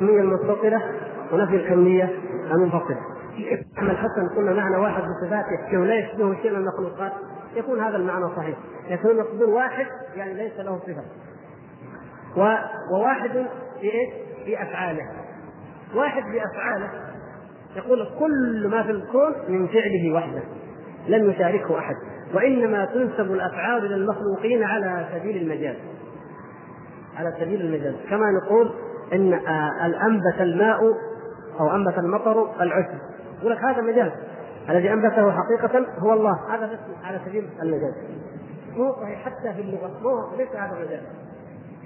الكمية المتصلة ونفي الكمية المنفصلة. أحمد حسن قلنا معنى واحد بصفاته أنه لا يشبهه شيء من المخلوقات يكون هذا المعنى صحيح، لكن يقصدون واحد يعني ليس له صفة. و... وواحد في إيش؟ في أفعاله. واحد بأفعاله يقول كل ما في الكون من فعله وحده لم يشاركه أحد وإنما تنسب الأفعال إلى المخلوقين على سبيل المجاز على سبيل المجاز كما نقول إن آه، الأنبت الماء أو أنبت المطر العشب. يقول لك هذا مجاز. الذي أنبته حقيقة هو الله. هذا على سبيل المجاز. مو صحيح حتى في اللغة. مو ليس هذا مجاز.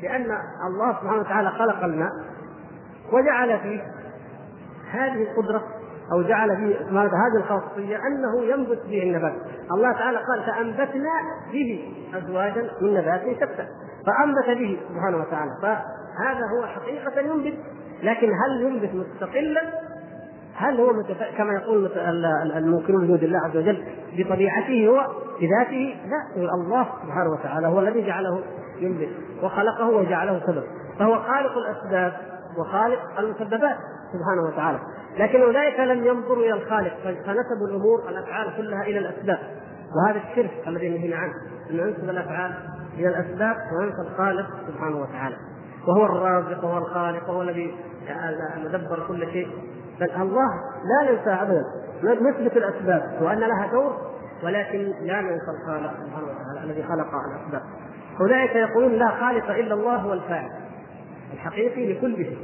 لأن الله سبحانه وتعالى خلق الماء وجعل فيه هذه القدرة أو جعل فيه هذه الخاصية أنه ينبت به النبات. الله تعالى قال فأنبتنا به أزواجا من نبات شتى. فأنبت به سبحانه وتعالى. فهذا هو حقيقة ينبت لكن هل ينبت مستقلا؟ هل هو. كما يقول الموكلون بوجود الله عز وجل بطبيعته هو بذاته؟ لا الله سبحانه وتعالى هو الذي جعله ينبت وخلقه وجعله سبب فهو خالق الأسباب وخالق المسببات سبحانه وتعالى لكن أولئك لم ينظروا إلى الخالق فنسبوا الأمور الأفعال كلها إلى الأسباب وهذا الشرك الذي نهينا عنه أن ننسب الأفعال إلى الأسباب وينسى الخالق سبحانه وتعالى وهو الرازق وهو الخالق وهو الذي مدبر كل شيء. بل الله لا ننسى ابدا. نثبت الأسباب وأن لها دور ولكن لا ننسى الخالق سبحانه وتعالى الذي خلق الأسباب. اولئك يقولون لا خالق إلا الله هو الفاعل الحقيقي لكل شيء.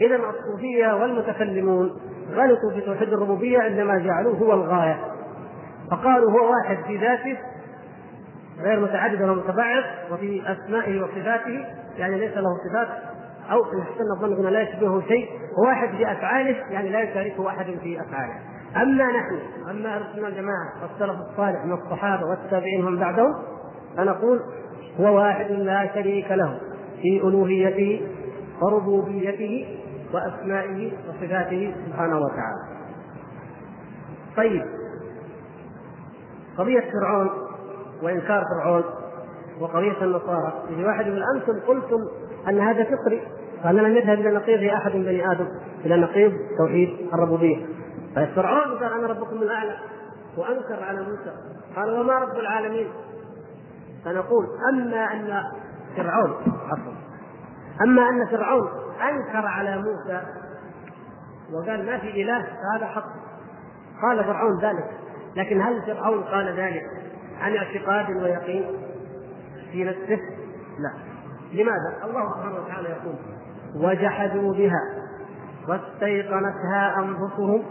اذا الصوفية والمتكلمون غلطوا في توحيد الربوبية عندما جعلوه هو الغاية. فقالوا هو واحد في ذاته غير متعدد ولا متبعض وفي أسمائه وصفاته يعني ليس له صفات أو إن احسن الظن لا يشبهه شيء وواحد في أفعاله يعني لا يشاركه أحد في أفعاله أما نحن أما أهل السنة والجماعة والسلف الصالح من الصحابة والتابعين هم بعدهم فنقول هو واحد لا شريك له في ألوهيته وربوبيته وأسمائه وصفاته سبحانه وتعالى. طيب قضية فرعون وإنكار فرعون وقضية النصارى. يجي واحد يقول أنتم قلتم أن هذا فطري فأنا لم يذهب إلى نقيض أحد من بني آدم إلى نقيض توحيد الربوبية. ففرعون قال أنا ربكم الأعلى وأنكر على موسى. قال وما رب العالمين؟ فنقول أما أن فرعون عفوا أما أن فرعون أنكر على موسى وقال ما في إله فهذا حق. قال فرعون ذلك. لكن هل فرعون قال ذلك عن اعتقاد ويقين؟ في نفسه؟ لا لماذا؟ الله سبحانه وتعالى يقول وجحدوا بها واستيقنتها أنفسهم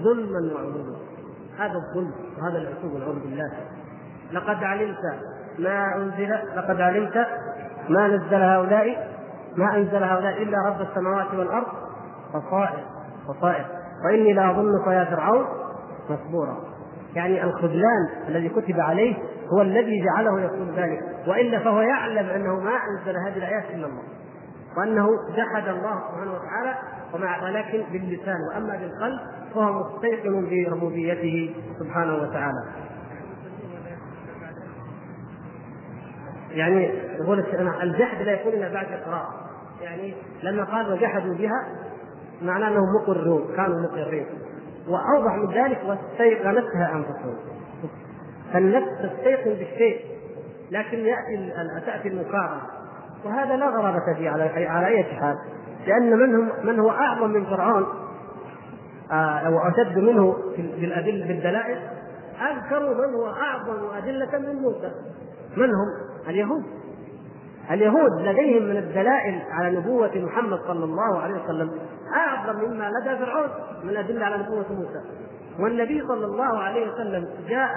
ظلما وعلوا. هذا الظلم وهذا العتوب والعوذ بالله. لقد علمت ما أنزل لقد علمت ما نزل هؤلاء ما أنزل هؤلاء إلا رب السماوات والأرض. بصائر بصائر وإني لأظنك يا فرعون مصبورا. يعني الخذلان الذي كتب عليه هو الذي جعله يقول ذلك وإلا فهو يعلم أنه ما أنزل هذه الآيات إلا الله وأنه جحد الله سبحانه وتعالى ومع ولكن باللسان وأما بالقلب فهو مستيقن بربوبيته سبحانه وتعالى. يعني يقول الجحد لا يكون إلا بعد اقرار يعني لما قال وجحدوا بها معناه أنهم مقرون كانوا مقرين. وأوضح من ذلك واستيقنتها أنفسهم. فالنفس تستيقن بالشيء لكن يأتي تأتي المقارنه وهذا لا غرابة فيه على على أي حال لأن من هم من هو أعظم من فرعون آه، أو أشد منه في الادله في الدلائل انكروا من هو أعظم أدلة من موسى. من هم؟ اليهود. اليهود لديهم من الدلائل على نبوة محمد صلى الله عليه وسلم أعظم مما لدى فرعون من أدلة على نبوة موسى. والنبي صلى الله عليه وسلم جاء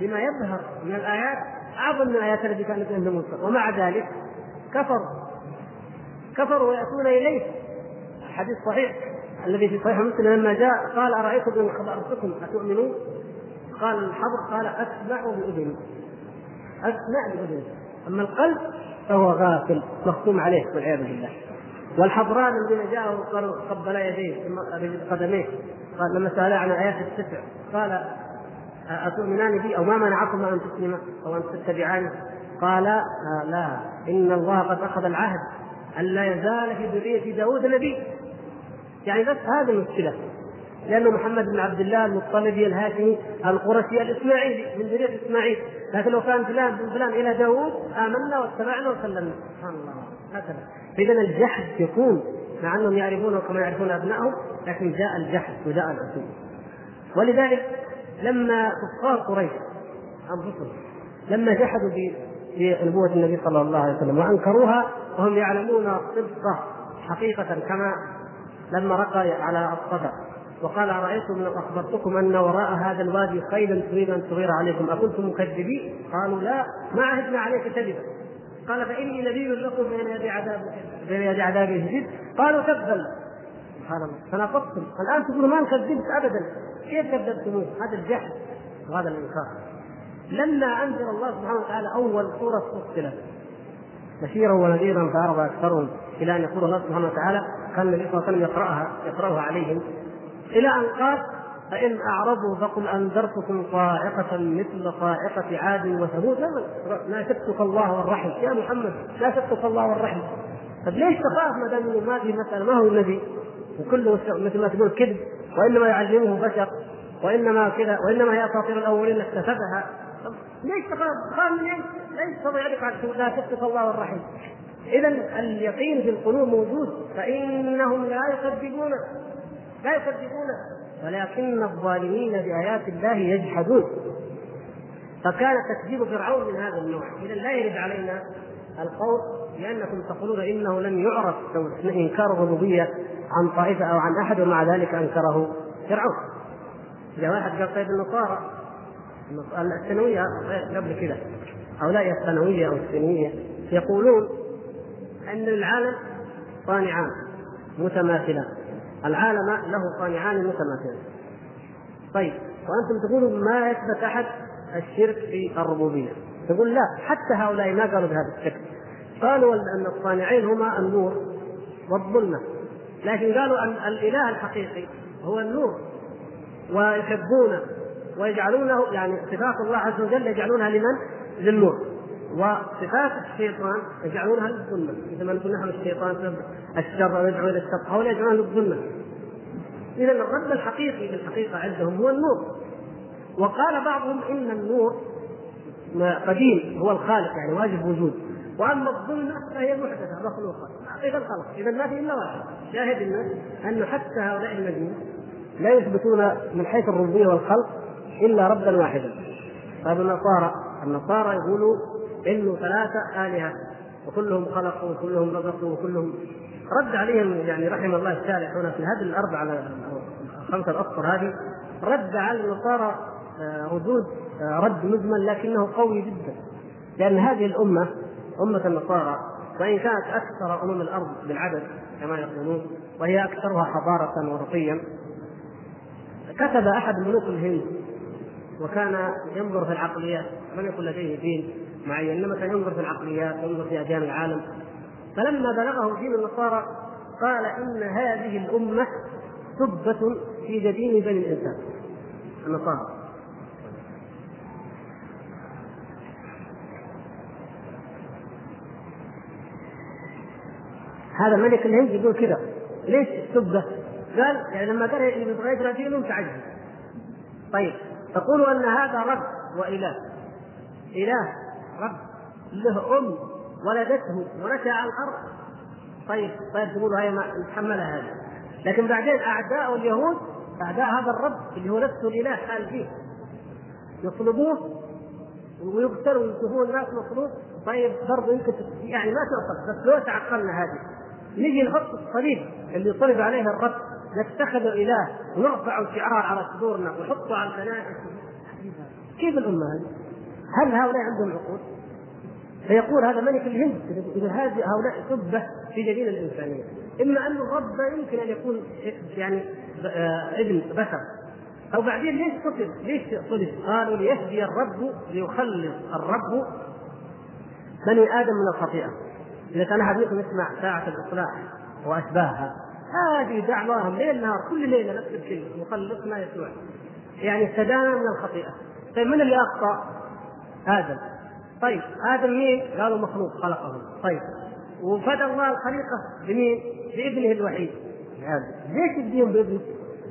بما يظهر من الآيات أعظم من الآيات التي كانت عند موسى ومع ذلك كفروا. كفروا ويأتون إليه. حديث صحيح الذي في صحيح مسلم لما جاء قال أرأيتم إن خبرتكم أتؤمنون؟ قال الحبر. قال أسمع بأذني أسمع بأذني أما القلب فهو غافل مختوم عليه والعياذ بالله. والحضران الذين جاءوا قالوا قبل يديه قدميه. قال لما سال عن آيات التسع قال أتؤمنان بي أو ما منعكم أن تسلم أو أن تتبعاني؟ قال لا. إن الله قد أخذ العهد. أن لا يزال في ذرية داود نبي. يعني بس هذه المشكلة. لأنه محمد بن عبد الله المطلبي الهاشمي القرشي الإسماعيلي من ذرية إسماعيل. لكن لو كان فلان بن فلان إلى داوود آمنا واتبعنا وسلمنا. سبحان الله. هكذا. فاذا الجحد يكون. مع أنهم يعرفونه كما يعرفون أبنائهم لكن جاء الجحد وجاء العتوب ولذلك لما كفار قريش أنفسهم لما جحدوا بنبوة النبي صلى الله عليه وسلم وأنكروها وهم يعلمون صدقه حقيقة كما لما رقى على الصدى وقال أرأيتم لو أخبرتكم أن وراء هذا الوادي خيلا تريد أن تغير عليكم أكنتم مكذبين؟ قالوا لا ما عهدنا عليك كذبا. قال فإني نذير لكم بين يدي عذاب بين يدي عذاب شديد. قالوا تبا سبحان الله تناقضتم الآن تقولوا ما كذبت أبدا. كيف كذبتموه؟ هذا الجهل وهذا الإنكار. لما أنزل الله سبحانه وتعالى أول سورة فصلت. بشيرا ونذيرا فأرضى أكثرهم إلى أن يقول الله سبحانه وتعالى كان النبي صلى الله عليه وسلم يقرأها يقرأها عليهم. إلى أن قال فإن أعرضوا فقل أنذرتكم صاعقة مثل صاعقة عاد وثمود. لا شكك الله والرحم يا محمد لا شكك الله والرحم طيب ليش تخاف ما دام ما في مسألة؟ ما هو النبي؟ وكله مثل ما تقول كذب. وإنما يعلمه بشر وإنما كذا وإنما هي أساطير الأولين اكتسبها. ليش تخاف؟ خاف من إيش؟ ليش يدك على لا شكك الله والرحم إذا اليقين في القلوب موجود فإنهم لا يكذبون. لا يكذبونه ولكن الظالمين بآيات الله يجحدون. فكان تكذيب فرعون من هذا النوع. إذا لا يرد علينا القول لأنكم تقولون إنه لم يعرف إنكار الربوبية عن طائفة أو عن أحد ومع ذلك أنكره فرعون. إذا واحد قال طيب النصارى الثانوية قبل كذا هؤلاء الثانوية أو الثانوية يقولون أن العالم صانعان متماثلان. العالم له صانعان متماثلان. طيب وأنتم تقولوا ما يثبت أحد الشرك في الربوبية. تقول لا حتى هؤلاء ما قالوا بهذا الشكل. قالوا ان الصانعين هما النور والظلمة. لكن قالوا أن الإله الحقيقي هو النور. ويحبونه ويجعلونه يعني صفات الله عز وجل يجعلونها لمن؟ للنور. وصفات الشيطان يجعلونها للظلمة. مثل ما نقول نحن الشيطان الشر ويدعو إلى الشر هؤلاء يجعلونها للظلمة. إذا الرب الحقيقي في الحقيقة عندهم هو النور. وقال بعضهم إن النور قديم هو الخالق يعني واجب وجود. واما الظلمه فهي محدثه مخلوقة. حقيقة الخلق. إذا ما في إلا واحد. شاهد الناس انه حتى هؤلاء الذين لا يثبتون من حيث الربوبية والخلق إلا ربا واحدا. طيب النصارى. النصارى يقولوا إنه ثلاثة آلهة. وكلهم خلقوا وكلهم رزقوا وكلهم رد عليهم يعني رحم الله الشارع هنا في هذه الأربعة على الخمسة الأصفر هذه. رد على النصارى آه، ردود آه، رد مجمل لكنه قوي جدا. لأن هذه الأمة أمة النصارى وإن كانت أكثر امم الأرض بالعدد كما يقولون وهي أكثرها حضارة ورقيا. كتب أحد ملوك الهند وكان ينظر في العقليات لم يكن لديه دين معين إنما كان ينظر في العقليات ينظر في أديان العالم. فلما بلغه دين النصارى قال إن هذه الأمة سبة في جبين بني الإنسان النصارى. هذا ملك الهند يقول كذا ليش سبة؟ قال يعني لما قال يبغى دينهم تعجب طيب تقول أن هذا رب وإله. إله رب. له أم ولدته ونشأ على الأرض. طيب طيب تقولوا هاي نتحملها هذه. لكن بعدين أعداء اليهود أعداء هذا الرب اللي هو نفسه الإله قال فيه. يطلبوه ويقتل ويشوفون الناس مطلوب طيب برضه يمكن يعني ما تعقل بس لو تعقلنا هذه. نجي نحط الصليب اللي صلب عليه الرب نتخذه إله ونرفع شعار على صدورنا ونحطه على الكنائس كيف الأمة هذه؟ هل هؤلاء عندهم عقول؟ فيقول هذا ملك الهند إذا هؤلاء سبه في جبين الإنسانية إما أن الرب يمكن أن يكون يعني آه، ابن بشر أو بعدين ليش قتل؟ ليش صلب؟ قالوا ليهدي الرب ليخلص الرب بني آدم من الخطيئة إذا كان أحد منكم يسمع ساعة الإصلاح وأشباهها هذه دعواهم ليل نهار كل ليلة نفس الكلمة يخلصنا يسوع يعني استدانا من الخطيئة طيب من اللي أخطأ؟ آدم طيب آدم مين؟ قالوا مخلوق خلقه طيب وفدى الله الخليقة بمين؟ بابنه الوحيد يعني ليش يديهم بابنه؟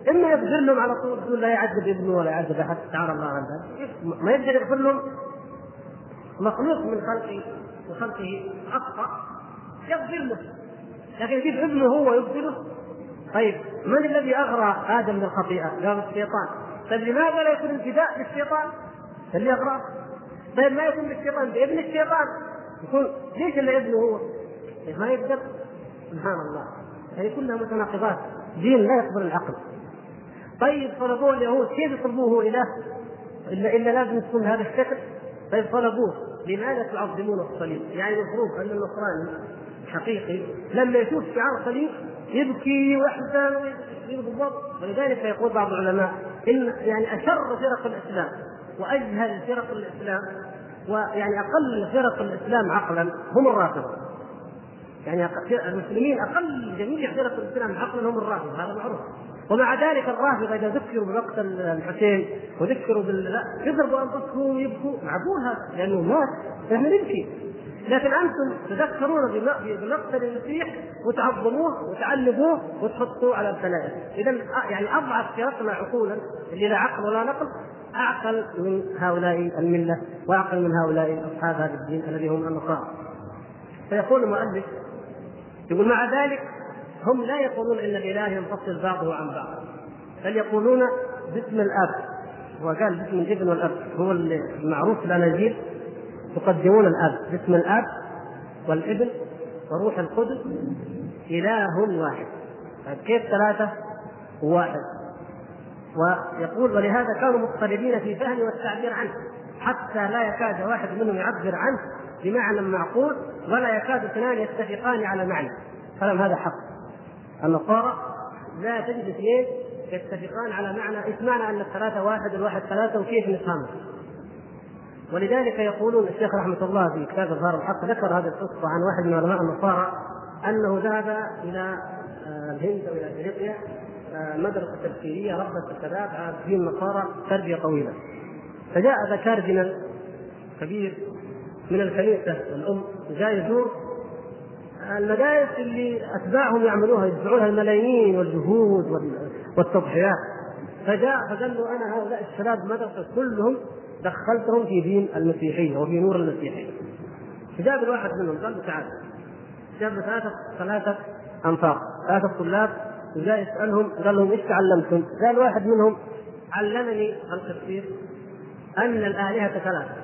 إما يغفر لهم على طول يقول لا يعذب ابنه ولا يعذب أحد تعالى الله عن ذلك ما يقدر يغفر لهم مخلوق من خلقه من خلقه أخطأ يغفر له. لكن يجيب ابنه هو يغفره طيب من الذي أغرى آدم بالخطيئة؟ قال الشيطان. طيب لماذا لا يكون الفداء بالشيطان؟ اللي اغراه طيب ما يكون بالشيطان؟ بابن الشيطان. يكون ليش الا ابنه هو؟ طيب ما يقدر. سبحان الله. هذه كلها متناقضات. دين لا يقبل العقل. طيب طلبوه اليهود. كيف يطلبوه إله؟ الا إلا لازم تكون بهذا الشكل. طيب طلبوه. لماذا تعظمون الصليب؟ يعني المفروض أن النصراني حقيقي. لما يشوف شعار صليب يبكي ويحزن بالضبط. ولذلك يقول بعض العلماء إن يعني أشر فرق الإسلام وأجهل فرق الإسلام ويعني أقل فرق الإسلام عقلا هم الرافضة. يعني المسلمين أقل جميع فرق الإسلام عقلا هم الرافضة. هذا معروف. ومع ذلك الرافضة إذا ذكروا بمقتل الحسين وذكروا بال لا يضربوا أنفسهم ويبكوا. معقول هذا؟ لأنه مات. إحنا نبكي. لكن أنتم تذكرون بمقتل المسيح وتعظموه وتعلقوه وتحطوه على الكنائس اذا يعني أضعف فرقنا عقولا اللي لا عقل ولا نقل أعقل من هؤلاء الملة وأعقل من هؤلاء أصحاب هذا الدين الذي هم النصارى. فيقول المؤلف يقول مع ذلك هم لا يقولون إن الاله ينفصل بعضه عن بعض بل يقولون باسم الأب. وقال باسم الابن والأب هو المعروف الاناجيل يقدمون الآب باسم الآب والابن وروح القدس إله واحد. طيب كيف ثلاثة واحد؟ ويقول ولهذا كانوا مضطربين في فهم والتعبير عنه حتى لا يكاد واحد منهم يعبر عنه بمعنى معقول ولا يكاد اثنان يتفقان على معنى. كلام هذا حق. النصارى لا تجد اثنين يتفقان على معنى إيش معنى أن الثلاثة واحد الواحد ثلاثة وكيف نفهمه؟ ولذلك يقولون الشيخ رحمة الله في كتاب إظهار الحق ذكر هذه القصة عن واحد من علماء النصارى أنه ذهب إلى آه، الهند أو إلى إفريقيا آه، مدرسة تفسيريه ربت الشباب على دين النصارى تربية طويلة. فجاء ذا كاردينال كبير من الكنيسه الأم جاء يزور المدارس اللي أتباعهم يعملوها يدفعونها الملايين والجهود والتضحيات. فجاء فقال له أنا هؤلاء الشباب مدرسة كلهم دخلتهم في دين المسيحيه وفي نور المسيحيه فجاب الواحد منهم قال له تعال. جاب ثلاثة ثلاثة أنفاق ثلاثة طلاب وجاء يسألهم قال لهم إيش تعلمتم؟ قال واحد منهم علمني القسيس أن الآلهة ثلاثة.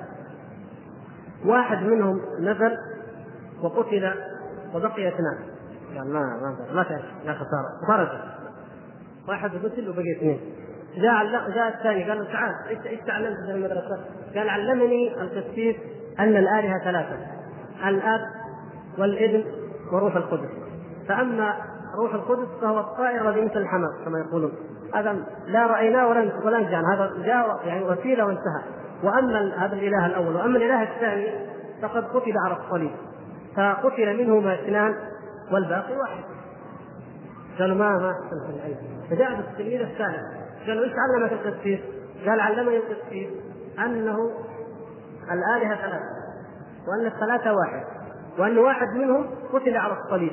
واحد منهم نزل وقتل وبقي اثنان. قال ما ما ما تعرف لا خسارة. خرج. واحد قتل وبقي اثنين. جاء جاء الثاني قال له تعال إيش إيش تعلمت في المدرسة؟ قال علمني القسيس أن الآلهة ثلاثة الأب والابن وروح القدس. فأما روح القدس فهو الطائر الذي مثل الحمام كما يقولون. هذا لا رأيناه ولا ولا هذا جاء يعني وسيلة وانتهى. وأما هذا الإله الأول وأما الإله الثاني فقد قتل على الصليب. فقتل منهما اثنان والباقي واحد. قالوا ما ما العلم فجاء بالتلميذ الثالث. قالوا إيش علمك القسيس؟ قال علمني القسيس أنه الآلهة ثلاثة وأن الثلاثة واحد وأن واحد منهم قتل على الصليب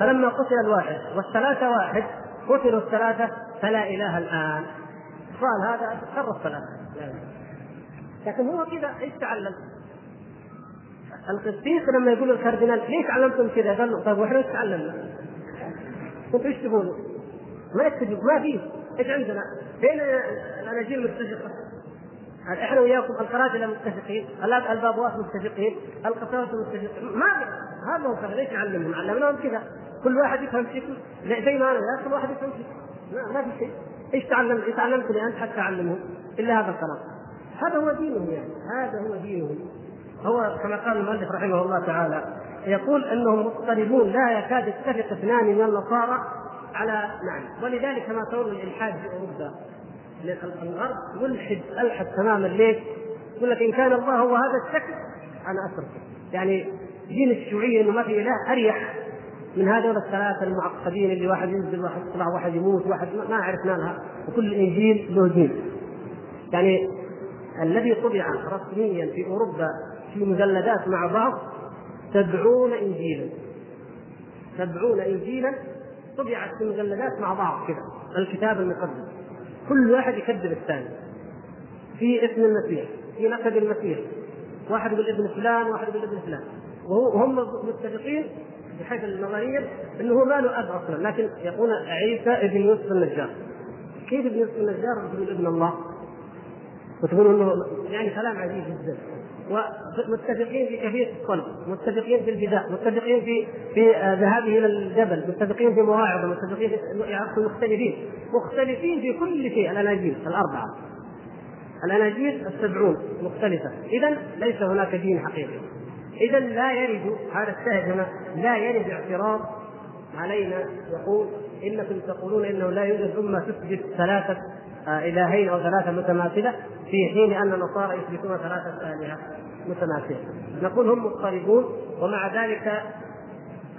فلما قتل الواحد والثلاثة واحد قتلوا الثلاثة فلا إله الآن قال هذا شر الثلاثة لكن هو كذا إيش تعلم؟ القسيس لما يقول الكاردينال ليش علمتم كذا؟ قال له طيب وإحنا إيش تعلمنا؟ كنتوا إيش تقولوا؟ ما يكتب ما في إيش عندنا؟ فين الأناجيل المتفقة؟ إحنا وياكم القرادله متفقين، البابوات متفقين، القساوسه متفقين، ما هذا هو ليش نعلمهم؟ علمناهم كذا، كل واحد يفهم شكل زي ما أنا كل واحد يفهم شكل، ما, في شيء، إيش تعلم إيش تعلمتني أنت حتى أعلمهم؟ إلا هذا الكلام. هذا هو دينهم يعني، هذا هو دينهم. هو كما قال المؤلف رحمه الله تعالى يقول إنهم مضطربون لا يكاد يتفق اثنان من النصارى على معنى ولذلك كما ترون الإلحاد في أوروبا الغرب ملحد ألحد تماما. ليش؟ يقول لك إن كان الله هو هذا الشكل أنا أتركه. يعني دين الشيوعية إنه ما في إله أريح من هذول الثلاثة المعقدين اللي واحد ينزل واحد يطلع واحد يموت واحد ما عرفنا لها. وكل إنجيل له دين. يعني الذي طبع رسميا في أوروبا في مجلدات مع بعض سبعون انجيلا. سبعون انجيلا طبعت في مجلدات مع بعض كذا الكتاب المقدس كل واحد يكذب الثاني. في اسم المسيح في نسب المسيح. واحد يقول ابن فلان واحد يقول ابن فلان. وهم متفقين بحيث النظريه إنه هو ما له أب أصلا لكن يقول عيسى ابن يوسف النجار. كيف ابن يوسف النجار؟ تقول ابن الله. وتقول إنه يعني كلام عجيب جدا. ومتفقين في كيفيه الصلب، متفقين في الفداء، متفقين في في آه، ذهابه إلى الجبل، متفقين في مواعظه، متفقين في مختلفين، مختلفين في كل شيء الأناجيل الأربعة. الأناجيل السبعون مختلفة، اذا ليس هناك دين حقيقي. اذا لا يرد هذا الشاهد هنا لا يرد اعتراض علينا يقول إنكم تقولون إنه لا يوجد أمة تثبت ثلاثة إلهين أو ثلاثة متماثلة في حين أن النصارى يثبتون ثلاثة آلهة متماثلة. نقول هم مضطربون ومع ذلك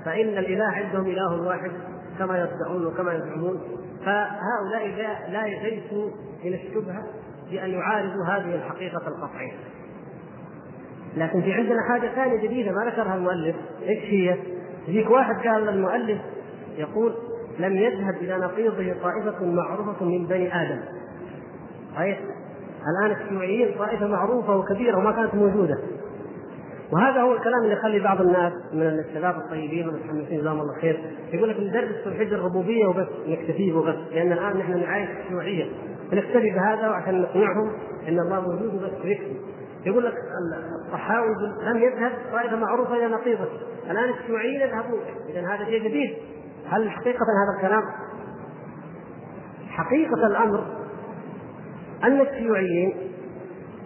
فإن الإله عندهم إله واحد كما يدعون وكما يزعمون. فهؤلاء لا ليسوا من الشبهة بأن يعارضوا هذه الحقيقة القطعية. لكن في عندنا حاجة ثانية جديدة ما ذكرها المؤلف. إيش هي؟ يجيك واحد قال المؤلف يقول لم يذهب إلى نقيضه طائفة معروفة من بني آدم. صحيح؟ الآن الشيوعيين طائفة معروفة وكبيرة وما كانت موجودة. وهذا هو الكلام اللي يخلي بعض الناس من الشباب الطيبين والمتحمسين جزاهم الله خير يقول لك ندرس توحيد الربوبية وبس نكتفي وبس لأن الآن نحن نعايش الشيوعيه فنكتفي بهذا عشان نقنعهم إن الله موجود وبس ويكفي يقول لك الصحاوي لم يذهب طائفة معروفة إلى نقيضه. الآن الشيوعيين يذهبون. اذا هذا شيء جديد. هل حقيقة هذا الكلام؟ حقيقة الأمر أن الشيوعيين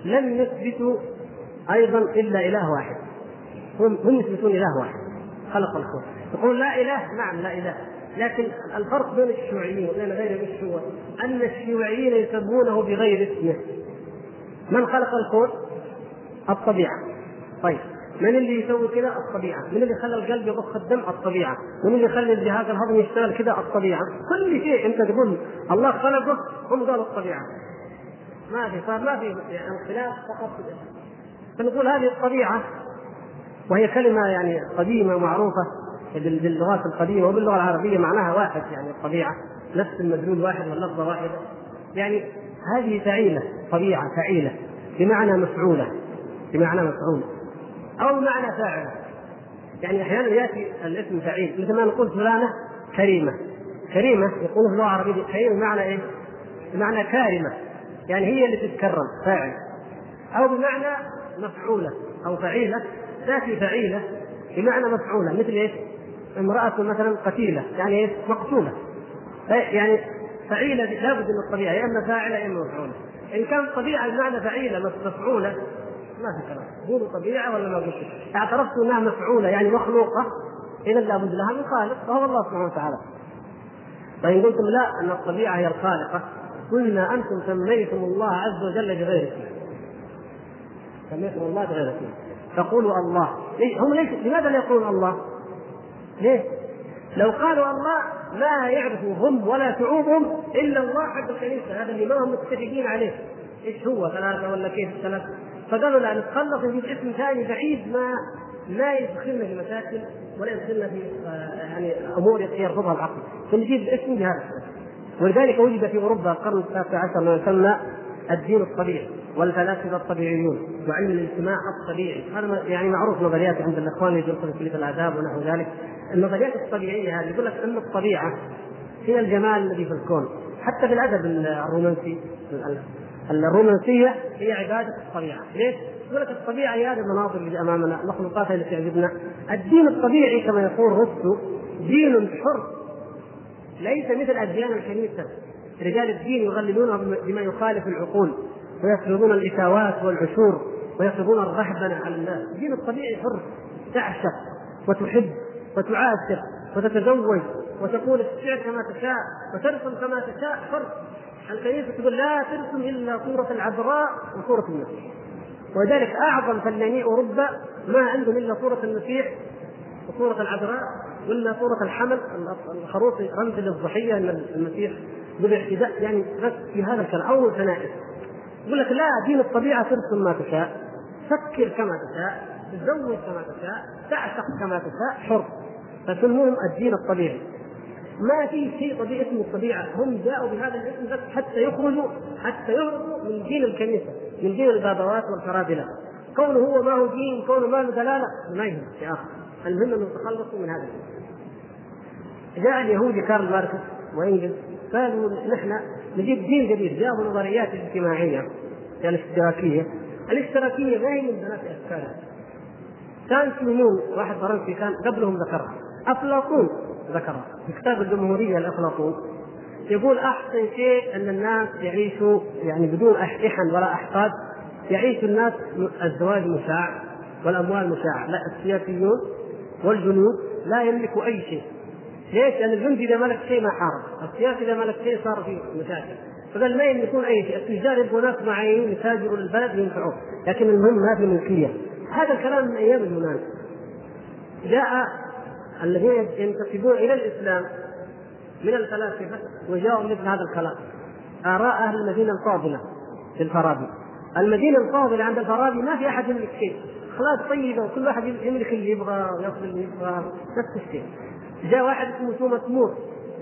لم يثبتوا أيضا إلا إله واحد. هم هم يثبتون إله واحد. خلق الكون يقول لا إله نعم لا إله. لكن الفرق بين الشيوعيين وبين غيرهم إيش هو؟ أن الشيوعيين يسمونه بغير اسمه. من خلق الكون؟ الطبيعة. طيب. من اللي يسوي كذا؟ الطبيعة. من اللي خلى القلب يضخ الدم؟ الطبيعة. من اللي يخلي الجهاز الهضمي يشتغل كذا؟ الطبيعة. كل شيء. انت تقول الله خلقه هم قالوا الطبيعة. ما في صار ما في يعني خلاف فقط. فنقول هذه الطبيعة. وهي كلمة يعني قديمة ومعروفة باللغات القديمة وباللغة العربية معناها واحد يعني الطبيعة. نفس المدلول واحد واللفظة واحدة. يعني هذه فعيلة طبيعة فعيلة بمعنى مفعولة بمعنى مفعول. أو بمعنى فاعله يعني أحيانا يأتي الاسم فعيل مثل ما نقول فلانة كريمة كريمة يقول في اللغة العربية كريمة بمعنى إيه؟ بمعنى كارمة يعني هي اللي تتكرم فاعل أو بمعنى مفعولة أو فعيلة تأتي فعيلة بمعنى مفعولة مثل إيش؟ امرأة مثلا قتيلة يعني إيش؟ مقتولة يعني فعيلة لابد من الطبيعة يا إما فاعلة يا إما مفعولة إن كانت طبيعة بمعنى فعيلة مفعولة ما في كلام. قولوا طبيعة ولا ما قلت اعترفتوا أنها مفعولة يعني مخلوقة. اذا لابد لها من خالق وهو الله سبحانه وتعالى. فإن قلتم لا أن الطبيعة هي الخالقة قلنا أنتم سميتم الله عز وجل بغير اسمه سميتم الله بغير اسمه تقولوا الله. ليه؟ هم ليش؟ لماذا لا يقولون الله؟ ليه؟ لو قالوا الله ما يعرفوا هم ولا شعوبهم إلا الله حق الكنيسه هذا اللي ما هم متفقين عليه. إيش هو؟ ثلاثة ولا كيف؟ ثلاثة. فقالوا لا نتخلص نجيب اسم ثاني بعيد ما ما يدخلنا في مشاكل ولا يدخلنا في آه، يعني أمور يرفضها العقل. فنجيب اسم بهذا ولذلك وجد في أوروبا القرن التاسع عشر ما يسمى الدين الطبيعي والفلاسفة الطبيعيون وعلم الاجتماع الطبيعي. هذا يعني معروف نظريات عند الإخوان في الآداب ونحو ذلك. النظريات الطبيعية هذه يقول لك إن الطبيعة هي الجمال الذي في الكون. حتى في الأدب الرومانسي الرومانسية هي عبادة الطبيعة، ليش؟ يقول لك الطبيعة هي هذه المناظر اللي أمامنا، المخلوقات التي تعجبنا، الدين الطبيعي كما يقول رسو دين حر. ليس مثل أديان الكنيسة. رجال الدين يغللونها بما يخالف العقول ويفرضون الاتاوات والعشور ويفرضون الرهبنة على الناس، الدين الطبيعي حر. تعشق وتحب وتعاشر وتتزوج وتقول الشعر كما تشاء وترسم كما تشاء حر. الكنيسة تقول لا ترسم إلا صورة العذراء وصورة المسيح. ولذلك أعظم فناني أوروبا ما عندهم إلا صورة المسيح وصورة العذراء ولا صورة الحمل الخروف رمز للضحية إن المسيح ذبح فداء يعني بس في هذا الكلام أول كنائس يقول لك لا دين الطبيعة ترسم ما تشاء فكر كما تشاء تزوج كما تشاء تعشق كما تشاء حر. فسموهم الدين الطبيعي. ما في شيء طبيعي اسمه الطبيعة. هم جاءوا بهذا الاسم بس حتى يخرجوا حتى يهربوا من دين الكنيسة من دين البابوات والفرادله كونه هو ما هو دين كونه ما له دلالة ما يهم يا أخي المهم انه تخلصوا من هذا الدين. جاء اليهودي كارل ماركس وانجلز قالوا نحن نجيب دين جديد. جابوا نظريات اجتماعية الاشتراكية. الاشتراكية ما هي من بنات افكارها كان سيمون واحد فرنسي كان قبلهم ذكرها. أفلاطون. ذكرها في كتاب الجمهورية لافلاطون يقول أحسن شيء أن الناس يعيشوا يعني بدون احن ولا احقاد يعيش الناس الزواج مشاع والأموال مشاعه لا السياسيون والجنود لا يملكوا أي شيء ليش؟ لأن الجندي إذا ملك شيء ما حارب، السياسي إذا ملك شيء صار في مشاكل، فقال ما يملكون أي شيء، التجار يبغوا ناس معينين يتاجروا للبلد ينفعوه، لكن المهم ما في ملكية، هذا الكلام من أيام اليونان. جاء الذين ينتسبون إلى الإسلام من الفلاسفة وجاءوا مثل هذا الكلام. آراء أهل المدينة الفاضلة في الفارابي. المدينة الفاضلة عند الفارابي ما في أحد يملك شيء، اخلاق طيبة وكل واحد يملك اللي يبغى ويأخذ اللي يبغى نفس الشيء. جاء واحد اسمه توماس مور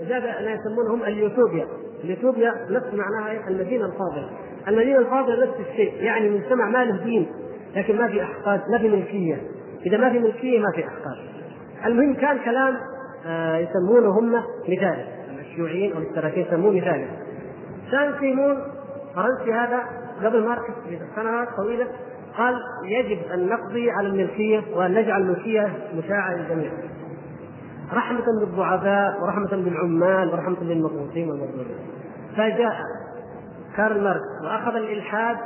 جاء لا يسمونهم اليوتوبيا اليوتوبيا نفس معناها المدينة الفاضلة المدينة الفاضلة نفس الشيء يعني مجتمع ما له دين لكن ما في أحقاد ما في ملكية إذا ما في ملكية ما في أحقاد المهم كان كلام آه يسمونه هم مثال. الشيوعيين أو الاشتراكيين يسموه مثال. كان سيمون فرنسي هذا قبل ماركس بسنوات طويلة قال يجب أن نقضي على الملكية وأن نجعل الملكية مشاعة للجميع. رحمة بالضعفاء ورحمة بالعمال ورحمة بالمضغوطين والمظلومين فجاء كارل ماركس وأخذ الإلحاد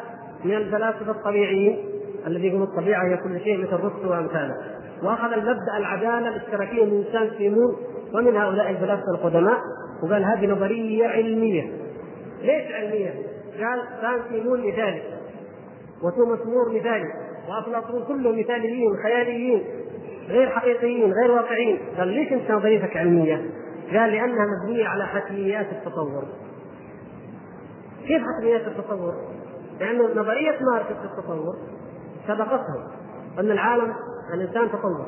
من الفلاسفة الطبيعيين الذي يقول الطبيعة هي كل شيء مثل الرسل وأمثاله. وأخذ المبدأ العدالة الاشتراكية من إنسان سيمون ومن هؤلاء الفلاسفة القدماء وقال هذه نظرية علمية ليش علمية؟ قال كان سيمون مثالي وتوماس مور مثالي وأفلاطون كلهم مثاليين خياليين غير حقيقيين غير واقعيين قال ليش أنت نظريتك علمية؟ قال لأنها مبنية على حتميات التطور كيف حتميات التطور؟ لأن نظرية ماركس في التطور سبقته أن العالم الإنسان تطور.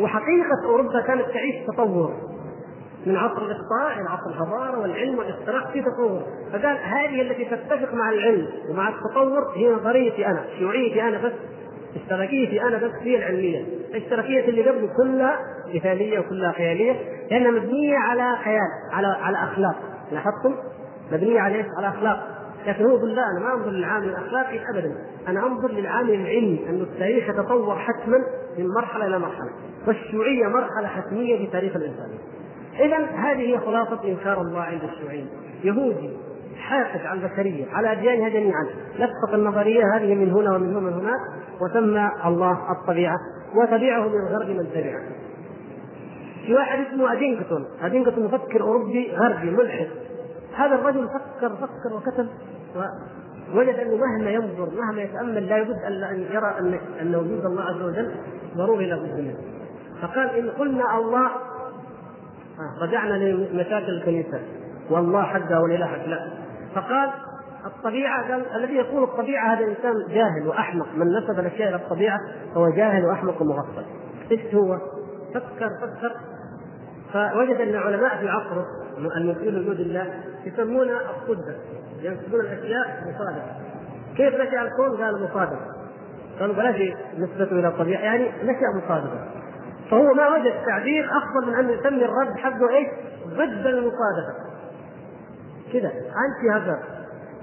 وحقيقة أوروبا كانت تعيش تطور. من عصر الإخطاء إلى عصر الحضارة والعلم والاختراع في تطور. فقال هذه التي تتفق مع العلم ومع التطور هي نظريتي أنا شيوعيتي أنا بس اشتراكيتي أنا بس هي العلمية، الاشتراكية اللي قبل كلها مثالية وكلها خيالية لأنها مبنية على خيال على على أخلاق، لاحظتم؟ مبنية على؟ على أخلاق، لكن هو يقول لا أنا ما أنظر للعامل الأخلاقي ابدا، أنا أنظر للعامل العلمي انه التاريخ يتطور حتما من مرحلة إلى مرحلة، والشيوعية مرحلة حتمية في تاريخ الإنسان. اذا هذه هي خلاصة إنكار الله عند الشيوعيين، يهودي حاقد على البشرية على أديانها جميعا. لفق النظرية هذه من هنا ومن هنا ومن هناك وسمى الله الطبيعة وتبعه من الغرب من تبعه. في واحد اسمه أدينكتون. أدينكتون مفكر أوروبي غربي ملحد. هذا الرجل فكر فكر وكتب ووجد أنه مهما ينظر مهما يتأمل لا يبد ان يرى ان أن وجود الله عز وجل ضروري لابد منه فقال إن قلنا الله رجعنا لمشاكل الكنيسة. والله حقها والاله حق لا فقال الطبيعة قال الذي يقول الطبيعة هذا إنسان جاهل وأحمق. من نسب الأشياء إلى الطبيعة هو جاهل وأحمق ومغفل. إيش هو؟ فكر فكر. فوجد أن علماء في عصره المنكرين وجود الله يسمون الصدة ينسبون الأشياء مصادفة كيف نشأ الكون؟ قال مصادفة قالوا بلاش نسبته إلى الطبيعة يعني نشأ مصادفة فهو ما وجد تعبير أفضل من أن يسمي الرد حقه إيش؟ ضد المصادفة كذا انتي هذا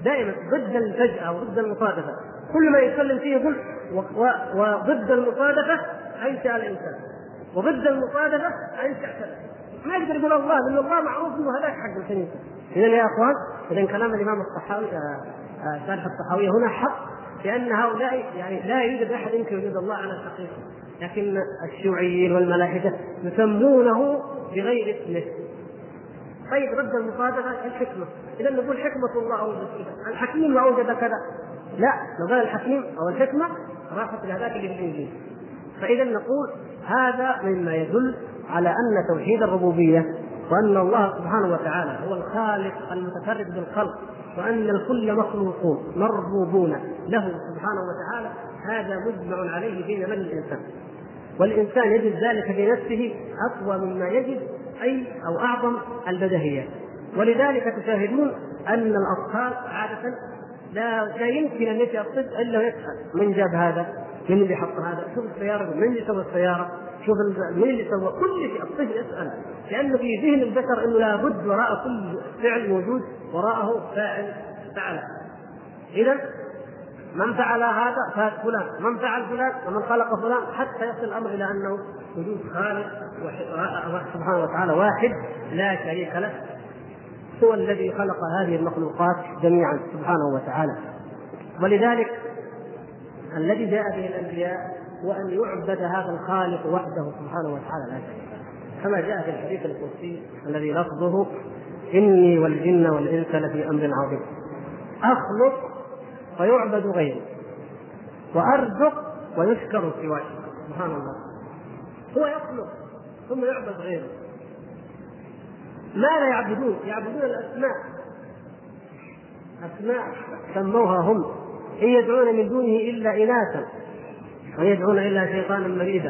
دائما ضد الفجأة وضد المصادفة كل ما يتكلم فيه يقول وضد المصادفة أنشأ الإنسان. وضد المصادفة أنشأ ما يقدر يقول الله لأن الله معروف أنه هذاك حق الكنيسة. إذا يا إخوان إذا كلام الإمام الصحاوي شارح آه، آه، الصحاوية هنا حق لأن هؤلاء يعني لا يوجد أحد ينكر وجود الله على الحقيقة. لكن الشيوعيين والملاحدة يسمونه بغير اسمه. طيب رد المصادفه الحكمة. إذا نقول حكمة الله اوجد كذا الحكيم ما اوجد كذا. لا لو قال الحكيم أو الحكمة راحت إلى ذاك اللي بالانجيل فإذا نقول هذا مما يدل على أن توحيد الربوبية وأن الله سبحانه وتعالى هو الخالق المتفرد بالخلق وأن الكل مخلوقون مربوبون له سبحانه وتعالى هذا مجمع عليه بين من الإنسان والإنسان يجد ذلك في نفسه أقوى مما يجد أي أو أعظم البدهيات ولذلك تشاهدون أن الأطفال عادة لا لا يمكن أن يأتي الطفل إلا ويسأل من جاب هذا؟ من اللي حط هذا؟ شوف السيارة من اللي سوى السيارة؟ شوف من اللي سوى؟ كل شيء الطفل يسأل. لأنه في ذهن البشر إنه لابد وراء كل فعل موجود وراءه فاعل فعله إذا من فعل هذا فلان من فعل فلان ومن خلق فلان حتى يصل الأمر إلى أنه وجود خالق سبحانه وتعالى واحد لا شريك له. هو الذي خلق هذه المخلوقات جميعا سبحانه وتعالى. ولذلك الذي جاء به الأنبياء هو ان يعبد هذا الخالق وحده سبحانه وتعالى لا شريك كما جاء في الحديث القدسي الذي لفظه إني والجن والإنس لفي أمر عظيم. أخلق فيعبد غيري وأرزق ويشكر سواي سبحان الله. هو يخلق ثم يعبد غيره. ماذا يعبدون؟ يعبدون الأسماء. أسماء سموها هم. إن يدعون من دونه إلا إناثا. ويدعون الا شيطانا مريدا.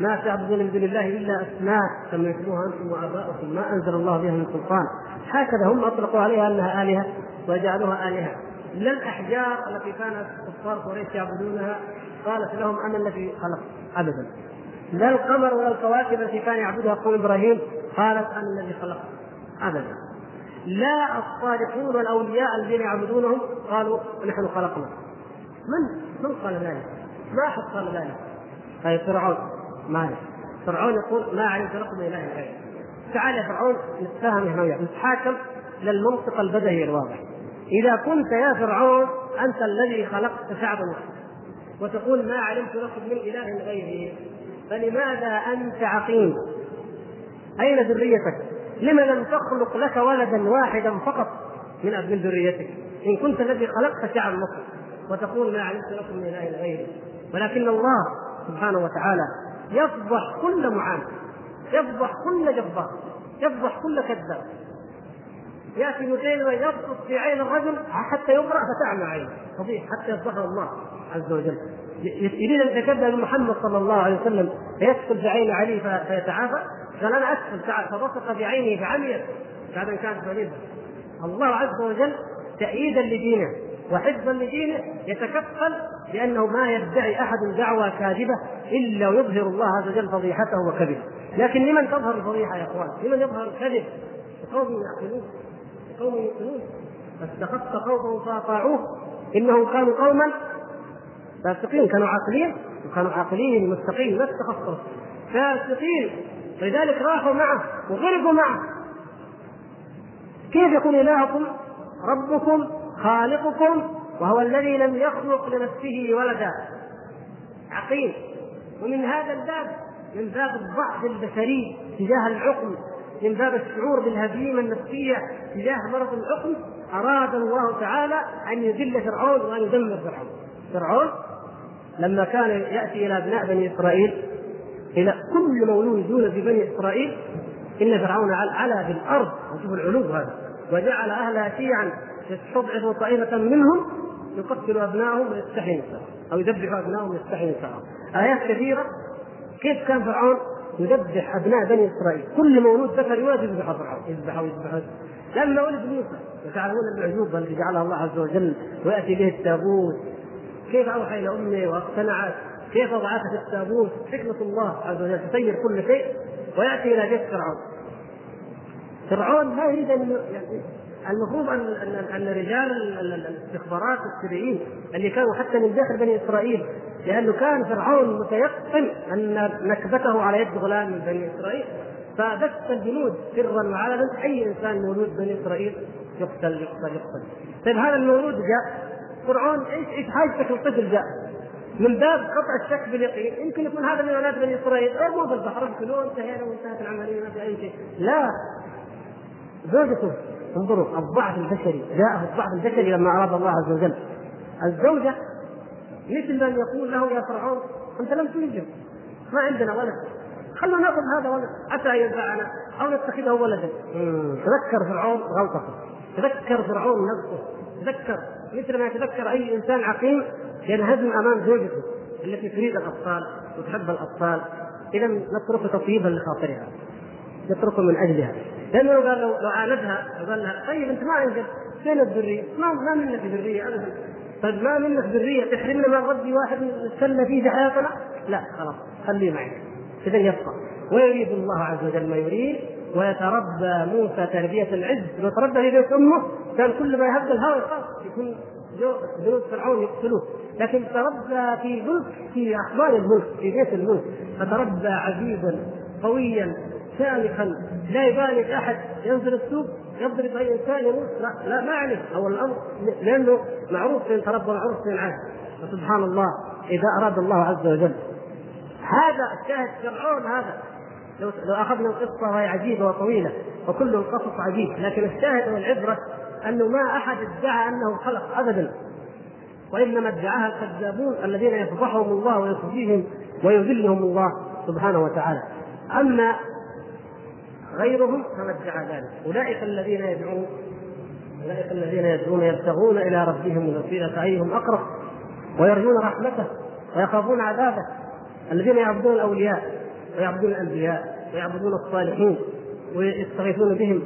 ما تعبدون من دون الله إلا أسماء. سميتموها أنتم وآباؤكم. ما أنزل الله بها من سلطان. هكذا هم أطلقوا عليها أنها آلهة وجعلوها آلهة. لا الأحجار التي كانت كفار قريش يعبدونها قالت لهم أنا الذي خلق أبدا. لا القمر ولا الكواكب التي كان يعبدها قوم إبراهيم قالت أنا الذي خلق أبدا. لا الصالحون والأولياء الذين يعبدونهم قالوا نحن خلقنا. من؟ من قال ذلك؟ ما قال ذلك طيب فرعون ما فرعون يقول ما علمت لكم من اله غيره تعال يا فرعون نتفاهم إحنا وياك نتحاكم للمنطق البدهي الواضح. إذا كنت يا فرعون أنت الذي خلقت شعبا وتقول ما علمت لكم من إله غيره فلماذا أنت عقيم؟ أين ذريتك؟ لم لم تخلق لك ولدا واحدا فقط من من ذريتك؟ إن كنت الذي خلقت شعب مصر. وتقول ما علمت لكم من إله غيره ولكن الله سبحانه وتعالى يفضح كل معاند يفضح كل جبار يفضح كل كذاب. يأتي مدين ويبسط في عين الرجل حتى يبرأ فتعمى عينه. فضيح حتى يفضحه الله عز وجل. يريد أن يتكبر بمحمد صلى الله عليه وسلم فيدخل في عين علي فيتعافى. قال أنا ادخل فبصق بعينه فعميت بعد ان كانت مريضه الله عز وجل تأييدا لدينه وحفظا لدينه يتكفل بانه ما يدعي أحد دعوى كاذبة إلا ويظهر الله عز وجل فضيحته وكذبه. لكن لمن تظهر الفضيحة يا إخوان؟ لمن يظهر الكذب؟ لقوم يعقلون. قوم يؤمنون فاستخف قومه فاطاعوه. إنهم كانوا قوما فاسقين كانوا عاقلين. وكانوا عاقلين مستقيم ما استخفوا فاسقين. لذلك راحوا معه وغرقوا معه. كيف يكون إلهكم؟ ربكم خالقكم وهو الذي لم يخلق لنفسه ولدا. عقيم. ومن هذا الباب من باب الضعف البشري تجاه العقل من باب الشعور بالهزيمة النفسية تجاه مرض الحكم أراد الله تعالى أن يذل فرعون وأن يدمر فرعون. فرعون لما كان يأتي إلى أبناء بني إسرائيل إلى كل مولود في بني إسرائيل إن فرعون علا في الأرض وشوف العلو هذا. وجعل اهلها شيعا يستضعف طائفة منهم يقتل ابنائهم ويستحيي نساءهم أو يذبح ابنائهم ويستحيي نساءهم آيات كثيرة كيف كان فرعون يذبح أبناء بني إسرائيل؟ كل مولود ذكر يولد يذبح فرعون يذبح ويذبح لما ولد موسى يتعلمون العجوبه التي جعلها الله عز وجل ويأتي به التابوت. كيف اوحى إلى امه واقتنعت؟ كيف وضعته في التابوت؟ حكمة الله عز وجل تسير كل شيء ويأتي إلى بيت فرعون. فرعون ما يريد أن يعني المفروض ان ان أن رجال الاستخبارات السريين اللي كانوا حتى من داخل بني إسرائيل لأنه كان فرعون متيقن أن نكبته على يد غلام من بني إسرائيل. فبث الجنود سرا وعلنا أي إنسان مولود بني إسرائيل يقتل يقتل يقتل. طيب هذا المولود جاء. فرعون إيش إيش حاجتك الطفل جاء؟ من باب قطع الشك باليقين. يمكن يكون هذا من أولاد بني إسرائيل. ارموا بالبحر اقتلوه انتهينا وانتهت العملية ما في أي شيء. لا. زوجته. انظروا الضعف البشري جاءه الضعف البشري لما أراد الله عز وجل. الزوجة مثل من يقول له يا فرعون أنت لم تنجب. ما عندنا ولد خلنا نأخذ هذا ولد حتى ينفعنا أو نتخذه ولدا. تذكر فرعون غلطته تذكر فرعون نفسه. تذكر. مثل ما يتذكر أي إنسان عقيم ينهزم أمام زوجته التي تريد الأطفال وتحب الأطفال. اذا نترك تطيبا لخاطرها. يتركه من أجلها. لأنه لو قال لو, عاندها لو قال لها طيب أنت ما عندك فين الذرية؟ ما ما منك ذرية ابدا. طيب ما منك ذرية تحرمنا من ربي واحد نتسلى فيه في حياتنا؟ لا خلاص خليه معي. اذا يبقى. ويريد الله عز وجل ما يريد ويتربى موسى تربية العز. لو تربى في بيت أمه كان كل ما يهب الهوى يكون جنود فرعون يقتلوه. لكن تربى في ملك في أحضان الملك في بيت الملك فتربى عزيزا قويا سالخا لا يبالي أحد ينزل السوق يضرب أي إنسان يموت لا لا ما عليه. أو الأمر لأنه معروف فين تربى معروف فين عاش فسبحان الله إذا أراد الله عز وجل. هذا الشاهد فرعون هذا. لو لو أخذنا القصة وهي عجيبة وطويلة وكل القصص عجيب لكن الشاهد والعبرة أنه ما أحد ادعى أنه خلق أبدا. وإنما ادعاها الكذابون الذين يفضحهم الله ويخزيهم ويذلهم الله سبحانه وتعالى. أما غيرهم فما ادعى ذلك. أولئك الذين يدعون أولئك الذين يدعون يبتغون إلى ربهم الوسيلة أيهم أقرب ويرجون رحمته ويخافون عذابه. الذين يعبدون الأولياء ويعبدون الأنبياء ويعبدون الصالحين ويستغيثون بهم.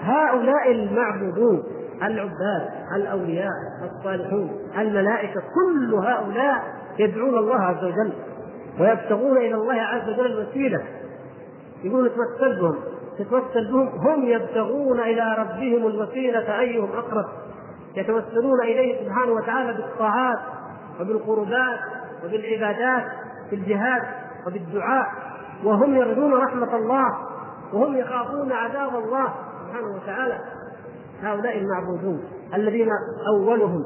هؤلاء المعبودون العباد الأولياء الصالحون الملائكة كل هؤلاء يدعون الله عز وجل ويبتغون إلى الله عز وجل الوسيلة. يقول نتوسل بهم تتوسل بهم هم يبتغون إلى ربهم الوسيلة أيهم أقرب؟ يتوسلون إليه سبحانه وتعالى بالطاعات وبالقربات وبالعبادات في الجهاد وبالدعاء. وهم يرجون رحمة الله وهم يخافون عذاب الله سبحانه وتعالى. هؤلاء المعبودون الذين أولهم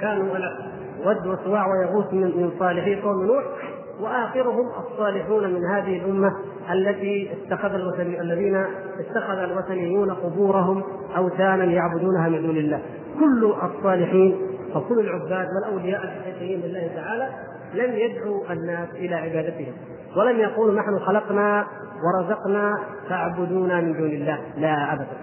كانوا ود وسواع ويغوث من صالحي قوم نوح. وآخرهم الصالحون من هذه الأمة التي اتخذ الوثني الذين اتخذ الوثنيون قبورهم أوثانا يعبدونها من دون الله. كل الصالحين وكل العباد والأولياء الحقيقيين لله تعالى لم يدعوا الناس إلى عبادتهم ولم يقولوا نحن خلقنا ورزقنا فاعبدونا من دون الله. لا ابدا.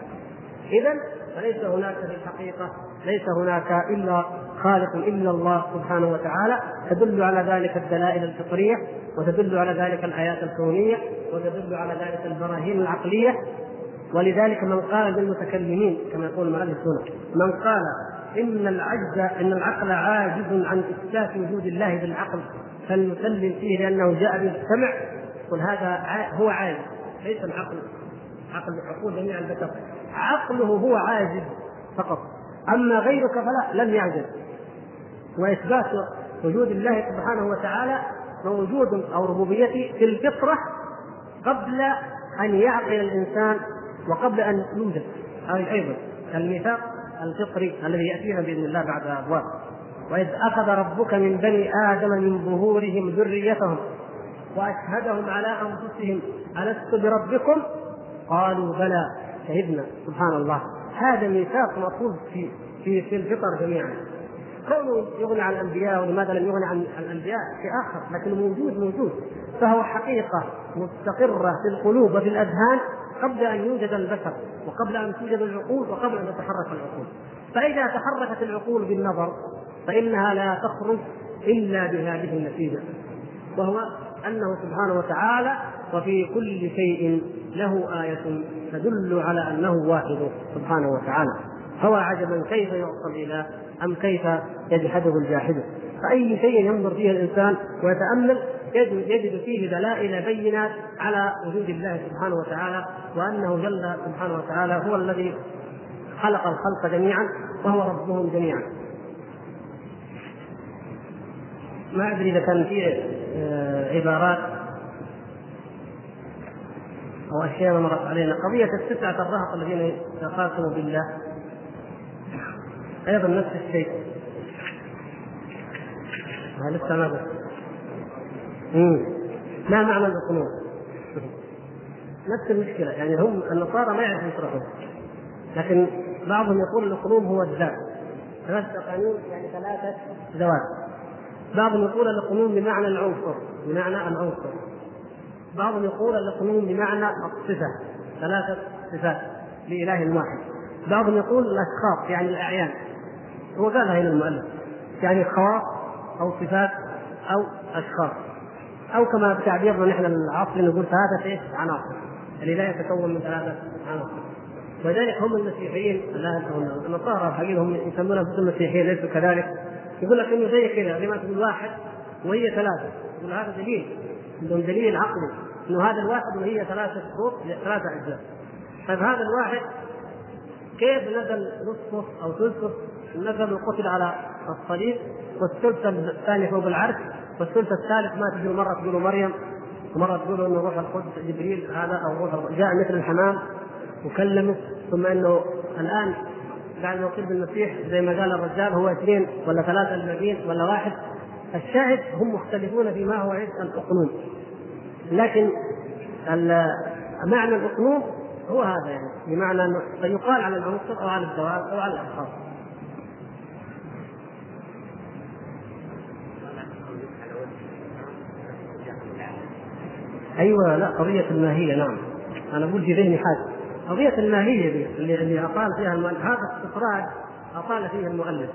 اذا فليس هناك في الحقيقة ليس هناك إلا خالق إلا الله سبحانه وتعالى تدل على ذلك الدلائل الفطرية وتدل على ذلك الآيات الكونية وتدل على ذلك البراهين العقلية. ولذلك من قال للمتكلمين كما يقول المؤلف هنا من قال إن العجز إن العقل عاجز عن إثبات وجود الله بالعقل فلنسلم فيه لأنه جاء بالسمع قل هذا هو عاجز ليس العقل. عقل عقول جميع البشر عقله هو عاجز فقط. أما غيرك فلا لم يعجز وإثبات وجود الله سبحانه وتعالى موجود أو ربوبيته في الفطرة قبل أن يعقل الإنسان وقبل أن يوجد. هذه أيضا الميثاق الفطري الذي يأتينا بإذن الله بعد أبواب. وإذ أخذ ربك من بني آدم من ظهورهم ذريتهم وأشهدهم على أنفسهم ألست بربكم؟ قالوا بلى شهدنا. سبحان الله. هذا ميثاق مطلوب في في في الفطر جميعا. كونه يغني عن الأنبياء ولماذا لم يغني عن الأنبياء شيء آخر لكن موجود موجود. فهو حقيقة مستقرة في القلوب وفي الأذهان قبل أن يوجد البشر وقبل أن توجد العقول وقبل أن تتحرك العقول. فإذا تحركت العقول بالنظر فإنها لا تخرج إلا بهذه النتيجة وهو أنه سبحانه وتعالى وفي كل شيء له آية تدل على أنه واحد سبحانه وتعالى. هو عجبا كيف يعصى الإله أم كيف يجحده الجاحد. فأي شيء ينظر فيه الإنسان ويتأمل يجد فيه دلائل بينات على وجود الله سبحانه وتعالى وأنه جل سبحانه وتعالى هو الذي خلق الخلق جميعا وهو ربهم جميعا. ما أدري إذا كان في آه، عبارات أو اشياء مرت علينا قضية التسعة الرهط الذين تقاسموا بالله. أيضا نفس الشيء. لسه ما بس. ما معنى القنوط؟ نفس المشكلة. يعني هم النصارى ما يعرفوا يشرحون لكن بعضهم يقول القلوب هو الذات ثلاثة قانون يعني ثلاثة ذوات بعضهم يقول القنوم بمعنى العنصر بمعنى العنصر. بعضهم يقول القنوم بمعنى الصفة ثلاثة صفات لإله واحد. بعضهم يقول الأشخاص يعني الأعيان. هو قالها هنا المؤلف. يعني خواص أو صفات أو أشخاص. أو كما بتعبيرنا نحن العصر نقول ثلاثة إيش؟ عناصر. الإله يتكون من ثلاثة عناصر. ولذلك هم المسيحيين. لا النصارى الحقيقة هم يسمون أنفسهم مسيحيين ليسوا كذلك. يقول لك إنه زي كذا زي ما تقول واحد وهي ثلاثة. يقول هذا دليل. عندهم دليل عقلي. إنه هذا الواحد وهي ثلاثة شروط ثلاثة أجزاء. طيب هذا الواحد كيف نزل نصفه أو ثلثه نزل وقتل على الصليب والثلث الثاني فوق العرش والثلث الثالث ما تدري مرة تقولوا مريم ومرة تقولوا إنه روح القدس جبريل هذا أو روح جاء مثل الحمام وكلمه ثم إنه الآن بعد ما بالمسيح زي ما قال الرجال هو اثنين ولا ثلاثة المدين ولا واحد. الشاهد هم مختلفون فيما هو عند الاقنوم لكن معنى الاقنوم هو هذا يعني بمعنى أنه يقال على العنصر أو على الدواب أو على الاشخاص أيوه لا قضية الماهية نعم. أنا أقول في ذهني حاجة. قضية الماهية دي اللي اللي اطال فيها المؤلف هذا استطراد اطال فيه المؤلف.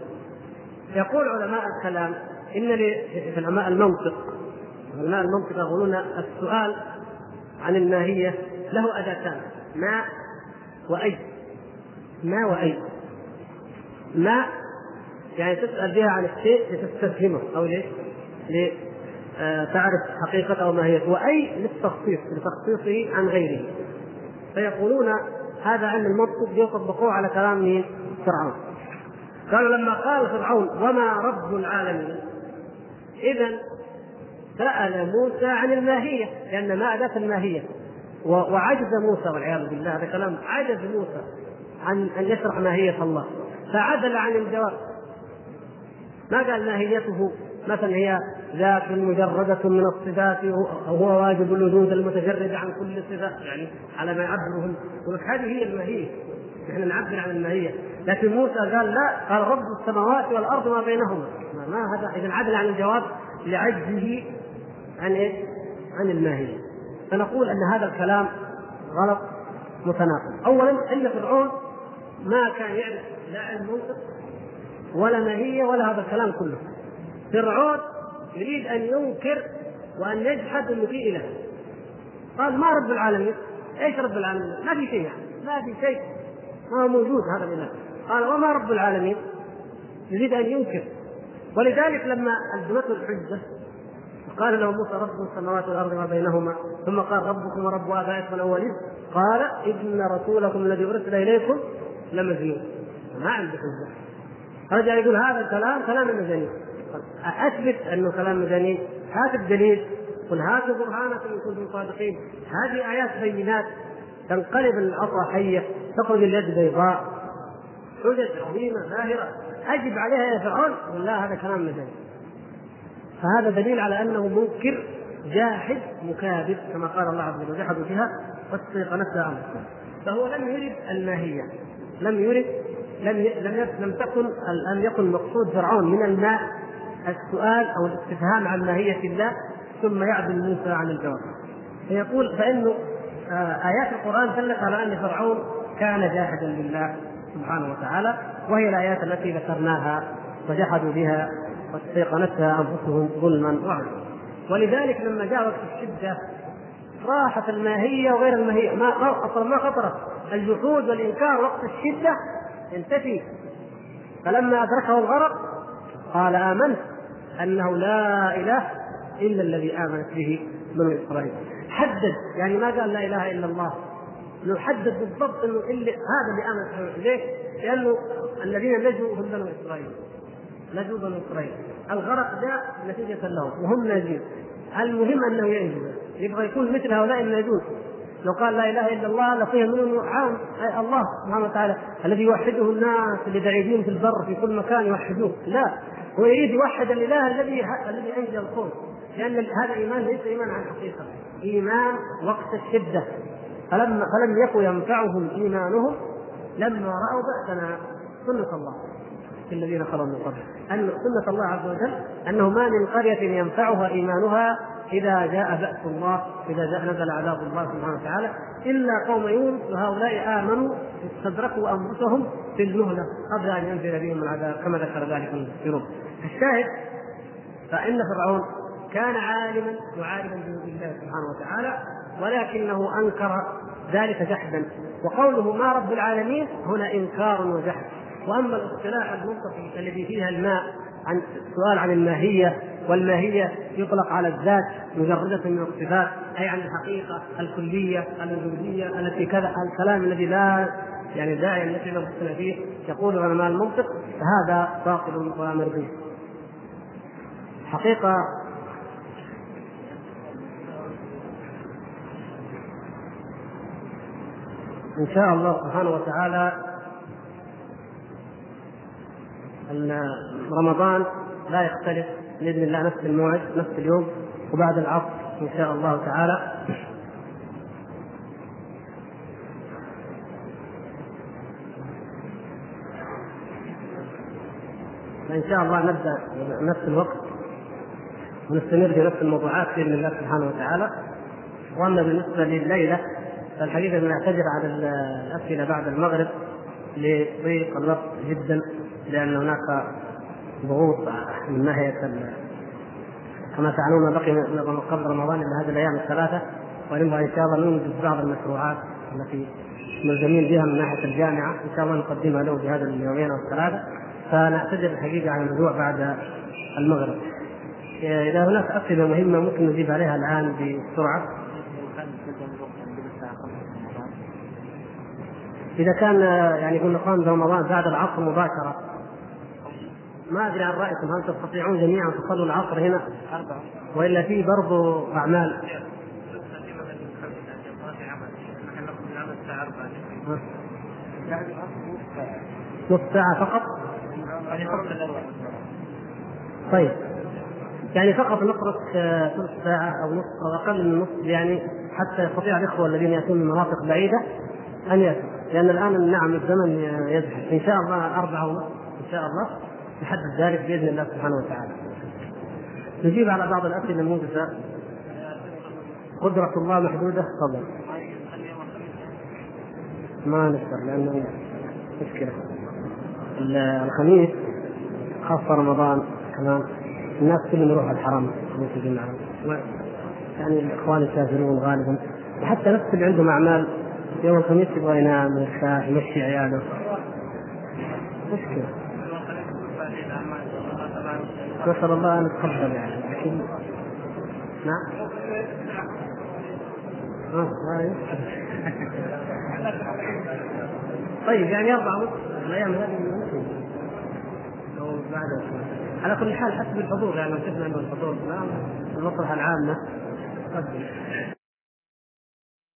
يقول علماء الكلام إن في علماء المنطق علماء المنطق يقولون السؤال عن الماهيه له اداتان ما وأي؟ ما وأي؟ ما يعني تسأل بها عن الشيء لتستفهمه ليش؟ لتعرف حقيقته أو ماهيته وأي للتخصيص لتخصيصه عن غيره. فيقولون هذا علم المنطق يطبقوه على كلام مين؟ فرعون. قالوا لما قال فرعون وما رب العالمين اذا سأل موسى عن الماهية لأن ما اداه الماهية؟ وعجز موسى والعياذ بالله هذا كلام عجز موسى عن أن يشرح ماهية الله. فعدل عن الجواب. ما قال ماهيته؟ مثلا هي ذات مجردة من الصفات وهو واجب الوجود المتجرد عن كل صفة يعني على ما يعبرهم هذه هي الماهية. نحن نعبر عن الماهية. لكن موسى قال لا قال رب السماوات والأرض ما بينهما. ما هذا؟ إذا عدل عن الجواب لعجزه عن إيش؟ عن الماهية. فنقول أن هذا الكلام غلط متناقض. أولا أن فرعون ما كان يعرف لا علم منطق ولا ماهية ولا هذا الكلام كله. فرعون يريد أن ينكر وأن يجحد انه في اله قال ما رب العالمين؟ إيش رب العالمين؟ ما في شيء يعني. ما في شيء. ما هو موجود هذا الإله. قال وما رب العالمين؟ يريد أن ينكر. ولذلك لما الزمته الحجة قال له موسى رب السماوات والأرض وما بينهما. ثم قال ربكم ورب آبائكم الأولين. قال إن رسولكم الذي أرسل إليكم لمجنون. ما عنده حجه رجع يقول هذا الكلام كلام المجانين أثبت أنه كلام مجانين هات الدليل قل هاتوا برهانكم إن كنتم صادقين. هذه آيات بينات تنقلب العصا حيه تخرج اليد بيضاء. حجج عظيمة ظاهرة. أجب عليها يا فرعون. لا هذا كلام مجانين فهذا دليل على أنه منكر جاحد مكابد كما قال الله عز وجل جحدوا بها واستيقنتها انفسهم فهو لم يرد الماهية لم يرد لم لم لم تكن لم يكن مقصود فرعون من الماء السؤال أو الاستفهام عن ماهية الله ثم يعدل موسى عن الجواب. فيقول فإنه آيات القرآن دلت على أن فرعون كان جاحدا لله سبحانه وتعالى وهي الآيات التي ذكرناها وجحدوا بها. واستيقنتها أنفسهم ظلما وعدوا ولذلك لما جاء وقت الشدة راحت الماهية وغير الماهية. ما أصلا ما خطرت. الجحود والإنكار وقت الشدة ينتفي. فلما أدركه الغرق قال آمنت أنه لا إله إلا الذي آمنت به بنو إسرائيل. حدد يعني ما قال لا إله إلا الله. يحدد بالضبط إنه اللي هذا اللي امن ليه؟ لأنه الذين نجوا هم بنو إسرائيل. بنو اسرائيل الغرق جاء نتيجة لهم وهم ناجين المهم أنه ينجو يبغى يكون مثل هؤلاء الناجون لو قال لا إله إلا الله لفهم منه عام الله سبحانه وتعالى الذي يوحده الناس اللي بعيدين في البر في كل مكان يوحدوه. لا هو يريد يوحد الإله الذي الذي انجى الكون لأن هذا إيمان ليس إيمان عن حقيقة. إيمان وقت الشدة. فلما فلم يكن ينفعهم إيمانهم لما رأوا بأسنا سنة الله. في الذين خلوا من قبل. أن سنة الله عز وجل أنه ما من قرية ينفعها إيمانها إذا جاء بأس الله إذا جاء نزل عذاب الله سبحانه وتعالى إلا قوم يونس وهؤلاء آمنوا استدركوا أنفسهم في المهله قبل أن ينزل بهم العذاب كما ذكر ذلك المفسرون الشاهد فإن فرعون كان عالما وعالما بوجود الله سبحانه وتعالى ولكنه أنكر ذلك جحدا. وقوله ما رب العالمين هنا إنكار وجحد. وأما الاصطلاح المنطقي الذي فيها الماء عن السؤال عن الماهية والماهية يطلق على الذات مجردة من الصفات أي عن الحقيقة الكلية الوجودية التي كذا الكلام الذي لا يعني داعي التي نبحث فيه. يقول علماء المنطق فهذا باطل ولا مرضي. حقيقة إن شاء الله سبحانه وتعالى أن رمضان لا يختلف بإذن الله نفس الموعد نفس اليوم وبعد العصر إن شاء الله تعالى. فإن شاء الله نبدأ نفس الوقت ونستمر في نفس الموضوعات بإذن الله سبحانه وتعالى. وأما بالنسبة لليلة فالحقيقة بنعتذر على الأسئلة بعد المغرب لضيق الوقت جدا. لأن هناك ضغوط من ناحية كما تعلمون بقي قبل رمضان الا هذه الأيام الثلاثة ونبغى إن شاء الله ننجز بعض المشروعات التي ملزمين بها من ناحية الجامعة إن شاء الله نقدمها له بهذا اليومين أو الثلاثه فنعتذر الحقيقة عن الرجوع بعد المغرب. إذا هناك أسئلة مهمة ممكن نجيب عليها الآن بسرعة. إذا كان يعني قلنا قام رمضان بعد العصر مباشرة ما أدري عن رأيكم هل تستطيعون جميعا تصلوا العصر هنا؟ وإلا في برضو أعمال. نص ساعة فقط؟ طيب. يعني فقط نقرأ ثلث ساعة أو نصف أو أقل من نصف يعني حتى يستطيع الإخوة الذين يأتون من مناطق بعيدة أن يأتوا. لأن الآن نعم الزمن يزحف إن شاء الله أربعة ونصف إن شاء الله. نحدد ذلك بإذن الله سبحانه وتعالى. نجيب على بعض الأسئلة الموجودة قدرة الله محدودة؟ تفضل. ما نقدر لأنه مشكلة. الخميس خاصة رمضان كمان الناس كلهم يروحوا الحرم يعني الإخوان يسافرون غالبا. وحتى نفس اللي عندهم أعمال يوم الخميس يبغى ينام يرتاح يمشي عياله. مشكلة. نسأل الله أن يتقبل يعني لكن نعم. آه طيب يعني ونصف الأيام هذه ممكن أو بعد. على كل حال حسب الحضور يعني لو شفنا أنه الحضور الآن المصلحة العامة قدم